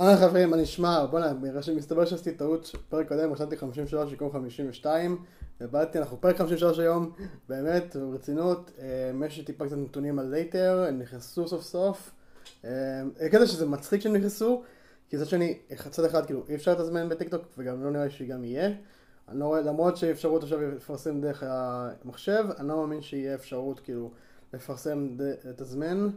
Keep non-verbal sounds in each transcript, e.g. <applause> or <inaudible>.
אהלן חברים, מה נשמע? בוא'נה, מסתבר שעשיתי טעות פרק קודם, רשמתי 53 במקום 52 ובאתי, אנחנו פרק 53 היום, באמת, ברצינות, אה, יש לי טיפה קצת נתונים על Later, הם נכנסו סוף סוף. אה, הקטע שזה מצחיק שהם נכנסו, כי זאת שני, צד אחד כאילו אי אפשר לתזמן בטיקטוק וגם לא נראה שגם יהיה. לא, למרות שאפשרות עכשיו לפרסם דרך המחשב, אני לא מאמין שיהיה אפשרות כאילו לפרסם, לתזמן.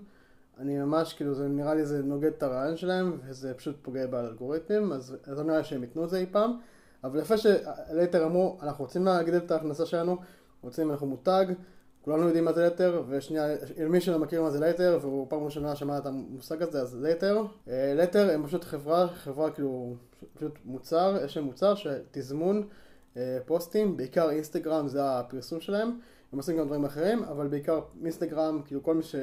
אני ממש, כאילו, זה נראה לי זה נוגד את הרעיון שלהם, וזה פשוט פוגע באלגוריתמים, אז לא נראה שהם ייתנו את זה אי פעם. אבל יפה ש Later אמרו, אנחנו רוצים להגדיל את ההכנסה שלנו, רוצים, אנחנו מותג, כולנו יודעים מה זה Later, ושנייה, מי שלא מכיר מה זה Later, והוא פעם ראשונה שמע את המושג הזה, אז Later. Later הם פשוט חברה, חברה כאילו, פשוט מוצר, יש להם מוצר של תזמון אה, פוסטים, בעיקר אינסטגרם זה הפרסום שלהם, הם עושים גם דברים אחרים, אבל בעיקר אינסטגרם, כאילו כל מי ש...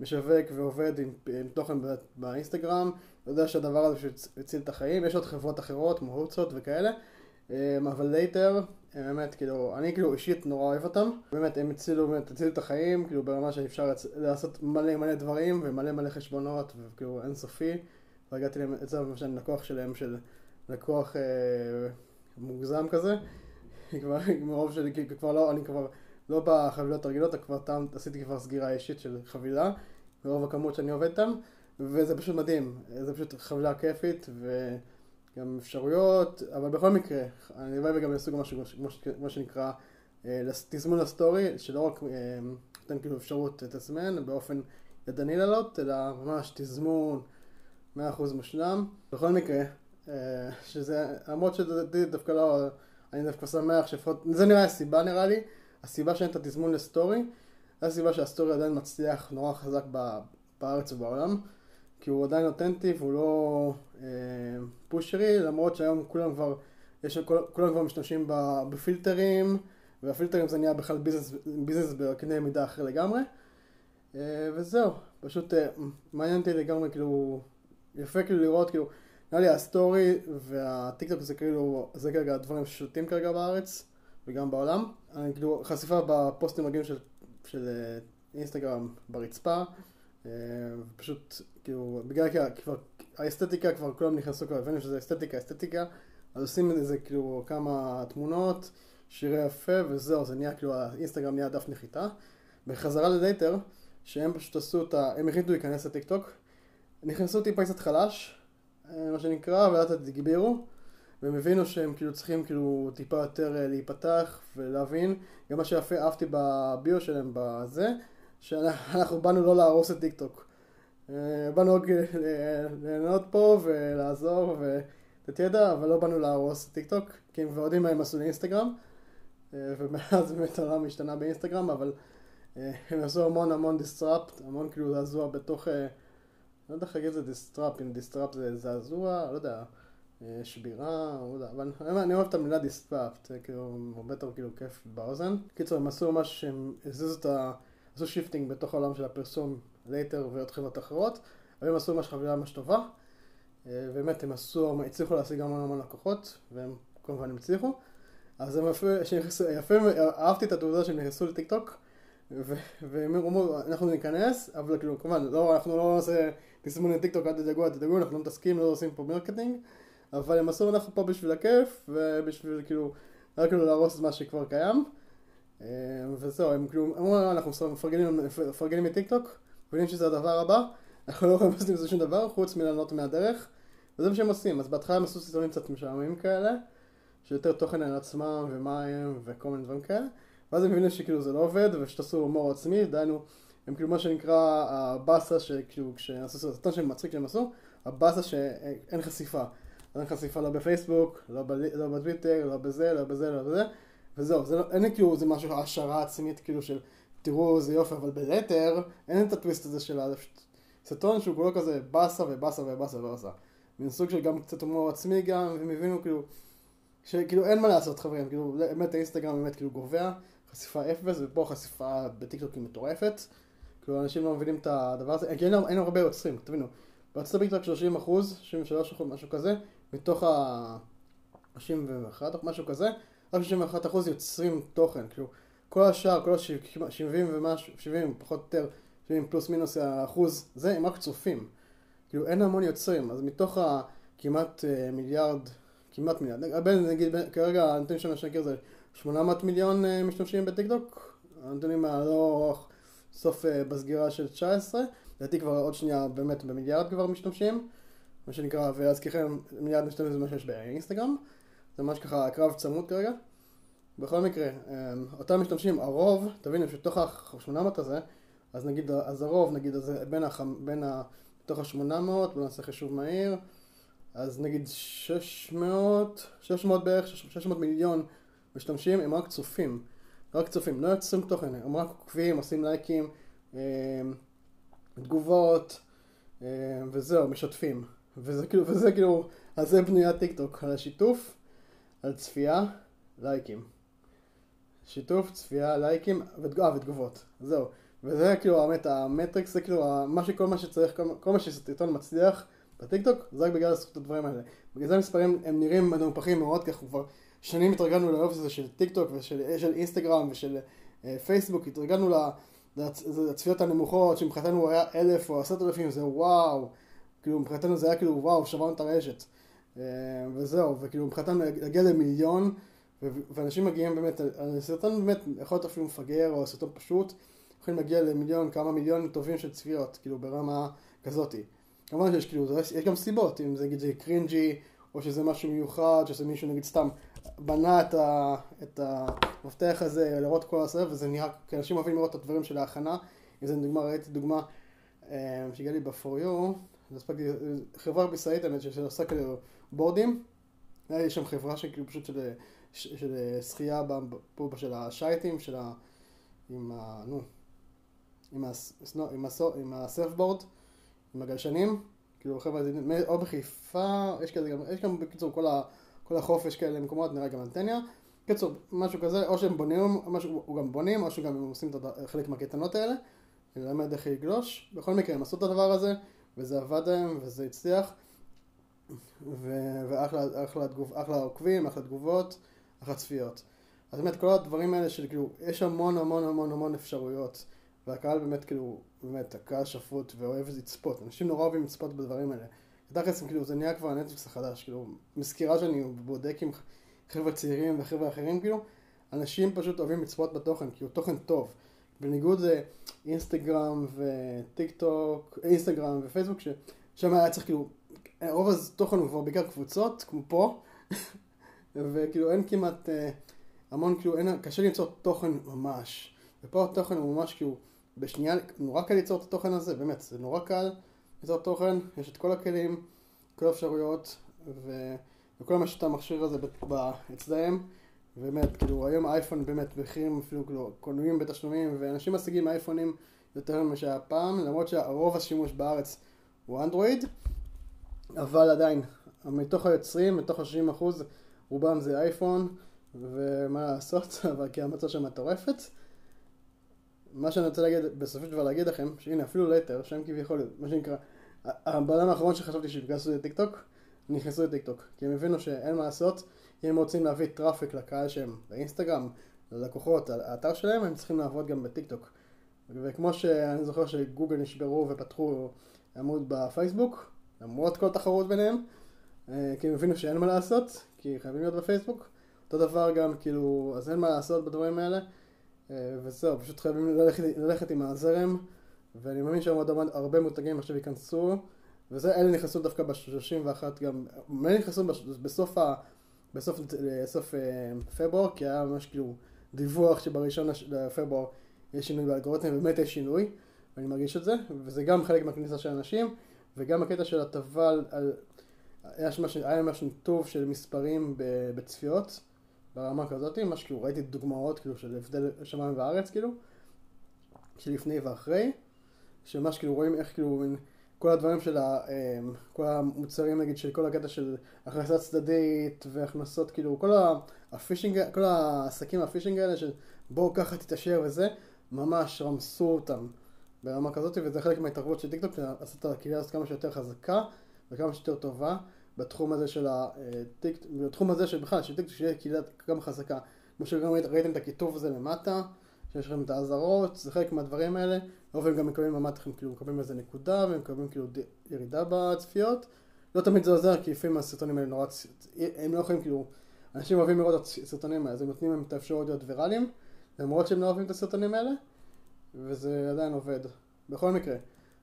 משווק ועובד עם, עם תוכן באינסטגרם, יודע שהדבר הזה הציל את החיים, יש עוד חברות אחרות, כמו Hootsuite וכאלה, אמ, אבל Later, באמת, כאילו, אני כאילו אישית נורא אוהב אותם, באמת, הם הצילו, באמת, הצילו את החיים, כאילו ברמה שאפשר לעשות מלא מלא דברים ומלא מלא חשבונות, וכאילו אינסופי, והגעתי למצב למשל לקוח שלהם, של לקוח אה, מוגזם כזה, מרוב שלי, כבר לא, אני כבר... לא בחבילות הרגילות, כבר טעם, עשיתי כבר סגירה אישית של חבילה, ברוב הכמות שאני עובד איתם, וזה פשוט מדהים, זה פשוט חבילה כיפית וגם אפשרויות, אבל בכל מקרה, אני הלוואי וגם יעשו גם משהו כמו שנקרא אה, תזמון לסטורי, שלא רק נותן כאילו אפשרות לתזמן באופן ידני לעלות, אלא ממש תזמון 100% מושלם. בכל מקרה, אה, שזה, למרות שזה דווקא לא, אני דווקא שמח שפחות, זה נראה הסיבה נראה לי. הסיבה שאין את התזמון לסטורי, זה הסיבה שהסטורי עדיין מצליח נורא חזק בארץ ובעולם, כי הוא עדיין אותנטי והוא לא אה, פושרי, למרות שהיום כולם כבר, יש, כולם כבר משתמשים בפילטרים, והפילטרים זה נהיה בכלל ביזנס, ביזנס בקנה מידה אחר לגמרי. אה, וזהו, פשוט אה, מעניין אותי לגמרי, כאילו, יפה כאילו לראות, כאילו, נראה לי הסטורי והטיקטוק זה כאילו, זה כרגע הדברים ששולטים כרגע בארץ. וגם בעולם. אני כאילו חשיפה בפוסטים רגילים של, של אה, אינסטגרם ברצפה, אה, פשוט כאילו בגלל כבר האסתטיקה כבר כולם נכנסו כבר הבנו שזה אסתטיקה אסתטיקה, אז עושים איזה כאילו כמה תמונות, שירי יפה וזהו, זה נהיה כאילו האינסטגרם נהיה דף נחיתה. בחזרה ל Later, שהם פשוט עשו את ה... הם החליטו להיכנס לטיקטוק, נכנסו טיפה קצת חלש, מה שנקרא, ולאט לאט הגבירו. והם הבינו שהם כאילו צריכים כאילו טיפה יותר אה, להיפתח ולהבין. גם מה שיפה אהבתי בביו שלהם בזה, שאנחנו באנו לא להרוס את טיק טוק. אה, באנו רק אה, ליהנות פה ולעזור ולתת ידע, אבל לא באנו להרוס את טיק טוק, כי הם כבר יודעים מה הם עשו לאינסטגרם. ומאז <laughs> באמת העולם השתנה באינסטגרם, אבל הם עשו המון המון disrupt, המון כאילו זעזוע בתוך, לא יודע איך להגיד את זה disrupt, אם disrupt זה זעזוע, לא יודע. אה, שבירה, לא יודע, אבל אני אוהב את המילה disrupt, זה כאילו הרבה יותר כאילו כיף באוזן. קיצור, הם עשו משהו שהם הזיזו את ה... עשו shifting בתוך העולם של הפרסום Later ועוד חברות אחרות, אבל הם עשו ממש חבילה ממש טובה. אה, באמת, הם עשו, הצליחו להשיג המון המון לקוחות, והם כמובן הצליחו. אז הם יפה, יפה, אהבתי את העובדה שהם נכנסו לטיקטוק, והם אמרו, אנחנו ניכנס, אבל כאילו, כמובן, לא, אנחנו לא נעשה תסמונת טיקטוק, אל תדאגו, אל תדאגו, אנחנו לא מתעסקים, לא עושים פה marketing. אבל הם עשו אנחנו פה בשביל הכיף, ובשביל כאילו, רק כאילו להרוס את מה שכבר קיים. אה, וזהו, הם כאילו, אמרו, אנחנו מפרגנים מטיקטוק, מבינים שזה הדבר הבא, אנחנו לא יכולים לעשות עם זה שום דבר, חוץ מליהנות מהדרך, וזה מה שהם עושים. אז בהתחלה הם עשו סרטונים קצת משעממים כאלה, שיותר תוכן על עצמם, ומה הם, וכל מיני דברים כאלה, ואז הם מבינים שכאילו זה לא עובד, ושתעשו הומור עצמי, דהיינו, הם כאילו מה שנקרא הבאסה, שכאילו כשעשו סרטון שהם מצחיק שהם עשו, הבאסה שאין חשיפה. אין חשיפה לא בפייסבוק, לא, ב, לא בטוויטר, לא בזה, לא בזה, לא בזה, וזהו, זה לא, אין כאילו, זה משהו, השערה עצמית כאילו של תראו איזה יופי, אבל בלטר אין את הטוויסט הזה של סרטון שהוא כולו כזה באסה ובאסה ובאסה ובאסה. מין סוג של גם קצת הומור עצמי גם, והם הבינו כאילו, שכאילו אין מה לעשות חברים, כאילו באמת האינסטגרם באמת כאילו גובע, חשיפה אפס, ופה חשיפה בטיקטוק היא מטורפת. כאילו אנשים לא מבינים את הדבר הזה, כי אין, אין הרבה יוצרים, תבינו. בארצות הברית רק 30 אחוז, 73 אחוז, משהו כזה, מתוך ה... 91 או משהו כזה, רק 31 אחוז יוצרים תוכן, כאילו, כל השאר, כל ה-70 ומשהו, 70 פחות או יותר, 70 פלוס מינוס האחוז, זה הם רק צופים. כאילו, אין המון יוצרים, אז מתוך הכמעט uh, מיליארד, כמעט מיליארד, בין, נגיד, בין, כרגע הנתונים שאני מכיר זה 800 מיליון uh, משתמשים בטיקטוק, הנתונים הלא סוף uh, בסגירה של 19, לדעתי כבר עוד שנייה באמת במיליארד כבר משתמשים, מה שנקרא, ולהזכירכם, מיליארד משתמשים זה מה שיש באינסטגרם, זה ממש ככה קרב צמוד כרגע. בכל מקרה, אותם משתמשים, הרוב, תבינו שתוך ה-800 הזה, אז נגיד, אז הרוב, נגיד, אז בין, הח... בין ה... בתוך ה-800, בוא נעשה חישוב מהיר, אז נגיד 600, 600 בערך, 600 מיליון משתמשים, הם רק צופים. רק צופים, לא יוצרים תוכן, הם רק עוקבים, עושים לייקים, אה, תגובות, אה, וזהו, משתפים. וזה כאילו, וזה כאילו, אז זה בניית טיק טוק, על השיתוף, על צפייה, לייקים. שיתוף, צפייה, לייקים, ותגובה, ותגובות. זהו. וזה כאילו האמת, ה metrics זה כאילו מה שכל מה שצריך, כל, כל מה שסרטון מצליח בטיקטוק, זה רק בגלל הזכות הדברים האלה. בגלל זה המספרים הם נראים מנופחים מאוד, כי אנחנו כבר שנים התרגלנו לאופס הזה של טיק טוק ושל של אינסטגרם ושל אה, פייסבוק, התרגלנו לצפיות הנמוכות, שמבחינתנו היה אלף או עשרת אלפים, זה וואו, כאילו מבחינתנו זה היה כאילו וואו, שברנו את הרשת. אה, וזהו, וכאילו מבחינתנו להגיע למיליון, ואנשים מגיעים באמת, סרטון באמת יכול להיות אפילו מפגר או סרטון פשוט. יכולים להגיע למיליון, כמה מיליונים טובים של צפיות, כאילו ברמה כזאתי. כמובן שיש כאילו, יש גם סיבות, אם זה נגיד זה קרינג'י, או שזה משהו מיוחד, שזה מישהו נגיד סתם בנה את, ה, את המפתח הזה, לראות כל הסרט, וזה נראה, כי אנשים אוהבים לראות את הדברים של ההכנה. אם זה דוגמה, ראיתי דוגמה אה, שהגיעה לי ב-for you, חברה בישראלית האמת שעושה כאילו בורדים, היה לי שם חברה שכאילו פשוט של, של שחייה פה של השייטים, של ה... עם ה... נו. עם, הסנו, עם, הסו, עם הסרפבורד, עם הגלשנים, כאילו חבר'ה, או בחיפה, יש כזה גם, יש גם בקיצור כל, ה, כל החופש כאלה מקומות, נראה גם אנטניה. בקיצור, משהו כזה, או שהם בונים, משהו, הוא גם בונים, או שגם הם עושים את חלק מהקייטנות האלה, ללמד איך לגלוש. בכל מקרה, הם עשו את הדבר הזה, וזה עבד להם, וזה הצליח. ו- ואחלה אחלה, תגוב, אחלה עוקבים, אחלה תגובות, אחלה צפיות. אז באמת, כל הדברים האלה של כאילו, יש המון המון המון המון אפשרויות. והקהל באמת כאילו, באמת, הקהל שפוט ואוהב לצפות. אנשים נורא אוהבים לצפות בדברים האלה. תכלס, כאילו, זה נהיה כבר הנטפליקס החדש, כאילו, מסקירה שאני בודק עם חבר'ה צעירים וחבר'ה אחרים, כאילו, אנשים פשוט אוהבים לצפות בתוכן, כאילו, תוכן טוב. בניגוד לאינסטגרם וטיק טוק, אינסטגרם ופייסבוק, ששם היה צריך כאילו, רוב התוכן הוא כבר בעיקר קבוצות, כמו פה, <laughs> וכאילו אין כמעט אה, המון, כאילו, אין, קשה למצוא תוכן ממש. ופה התוכן הוא ממש כאילו, בשנייה, נורא קל ליצור את התוכן הזה, באמת, זה נורא קל ליצור תוכן, יש את כל הכלים, כל האפשרויות, ו... וכל מה שאתה המכשיר הזה אצלהם, ובאמת, כאילו, היום אייפון באמת מחירים אפילו, כאילו, קונים בתשלומים, ואנשים משיגים אייפונים יותר ממה שהיה פעם, למרות שהרוב השימוש בארץ הוא אנדרואיד, אבל עדיין, מתוך היוצרים, מתוך ה-60 אחוז, רובם זה אייפון, ומה לעשות, <laughs> אבל כי המצב שם מטורפת. מה שאני רוצה להגיד, בסופו של דבר להגיד לכם, שהנה אפילו Later, שהם כביכול, מה שנקרא, הבן האחרון שחשבתי שייכנסו לטיק טוק, נכנסו לטיק טוק, כי הם הבינו שאין מה לעשות, אם הם רוצים להביא traffic לקהל שהם באינסטגרם, ללקוחות, האתר שלהם, הם צריכים לעבוד גם בטיק טוק. וכמו שאני זוכר שגוגל נשברו ופתחו עמוד בפייסבוק, למרות כל תחרות ביניהם, אה, כי הם הבינו שאין מה לעשות, כי חייבים להיות בפייסבוק. אותו דבר גם, כאילו, אז אין מה לעשות בדברים האלה. אה, וזהו, פשוט חייבים ללכת, ללכת עם הזרם, ואני מאמין שהיום עוד הרבה מותגים עכשיו ייכנסו, וזה, אלה נכנסו דווקא ב-31 גם, אלה נכנסו בסוף, ה, בסוף, בסוף אה, פברואר, כי היה ממש כאילו דיווח שבראשון לפברואר יש שינוי באלגוריתם, ובאמת יש שינוי, ואני מרגיש את זה, וזה גם חלק מהכניסה של אנשים, וגם הקטע של הטבה על, היה ממש ניתוב של מספרים בצפיות. ברמה כזאת, ממש כאילו ראיתי דוגמאות כאילו של הבדל שמיים וארץ כאילו, שלפני ואחרי, שממש כאילו רואים איך כאילו כל הדברים של ה... אמ, כל המוצרים נגיד של כל הקטע של הכנסה צדדית והכנסות כאילו כל ה phishing, כל העסקים ה phishing האלה של בואו ככה תתעשר וזה, ממש רמסו אותם ברמה כזאת וזה חלק מההתערבות של טיקטוק לעשות את הקהילה הזאת כמה שיותר חזקה וכמה שיותר טובה בתחום הזה של הטיק, בתחום הזה שבכלל, של טיקטוק שיהיה קהילה גם חזקה. כמו שגם ראיתם את הכיתוב הזה למטה, שיש לכם את האזהרות, זה חלק מהדברים האלה. רוב הם גם מקבלים למטה, הם כאילו מקבלים איזה נקודה, והם מקבלים כאילו ירידה בצפיות. לא תמיד זה עוזר, כי לפעמים הסרטונים האלה נורא, הם לא יכולים כאילו, אנשים אוהבים לראות את הסרטונים האלה, אז הם נותנים להם את האפשרות להיות ויראליים, למרות שהם לא אוהבים את הסרטונים האלה, וזה עדיין עובד. בכל מקרה,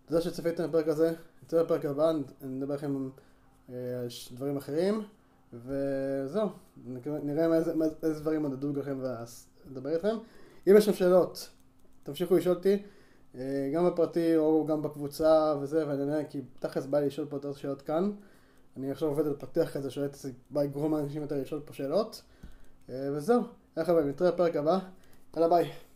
תודה שצפיתם בפרק הזה, נצא בפרק הבא, אני אדבר לכם על אה, דברים אחרים, וזהו, נראה איזה, איזה דברים מדדו לכם ונדבר איתכם. אם יש לכם שאלות, תמשיכו לשאול אותי, אה, גם בפרטי או גם בקבוצה וזה, ואני יודע, כי תכלס בא לי לשאול פה יותר שאלות כאן. אני עכשיו עובד על פתח כזה, שואל את זה, בא לגרום לאנשים יותר לשאול פה שאלות. אה, וזהו, יאללה חבר'ה, נתראה בפרק הבא, יאללה ביי.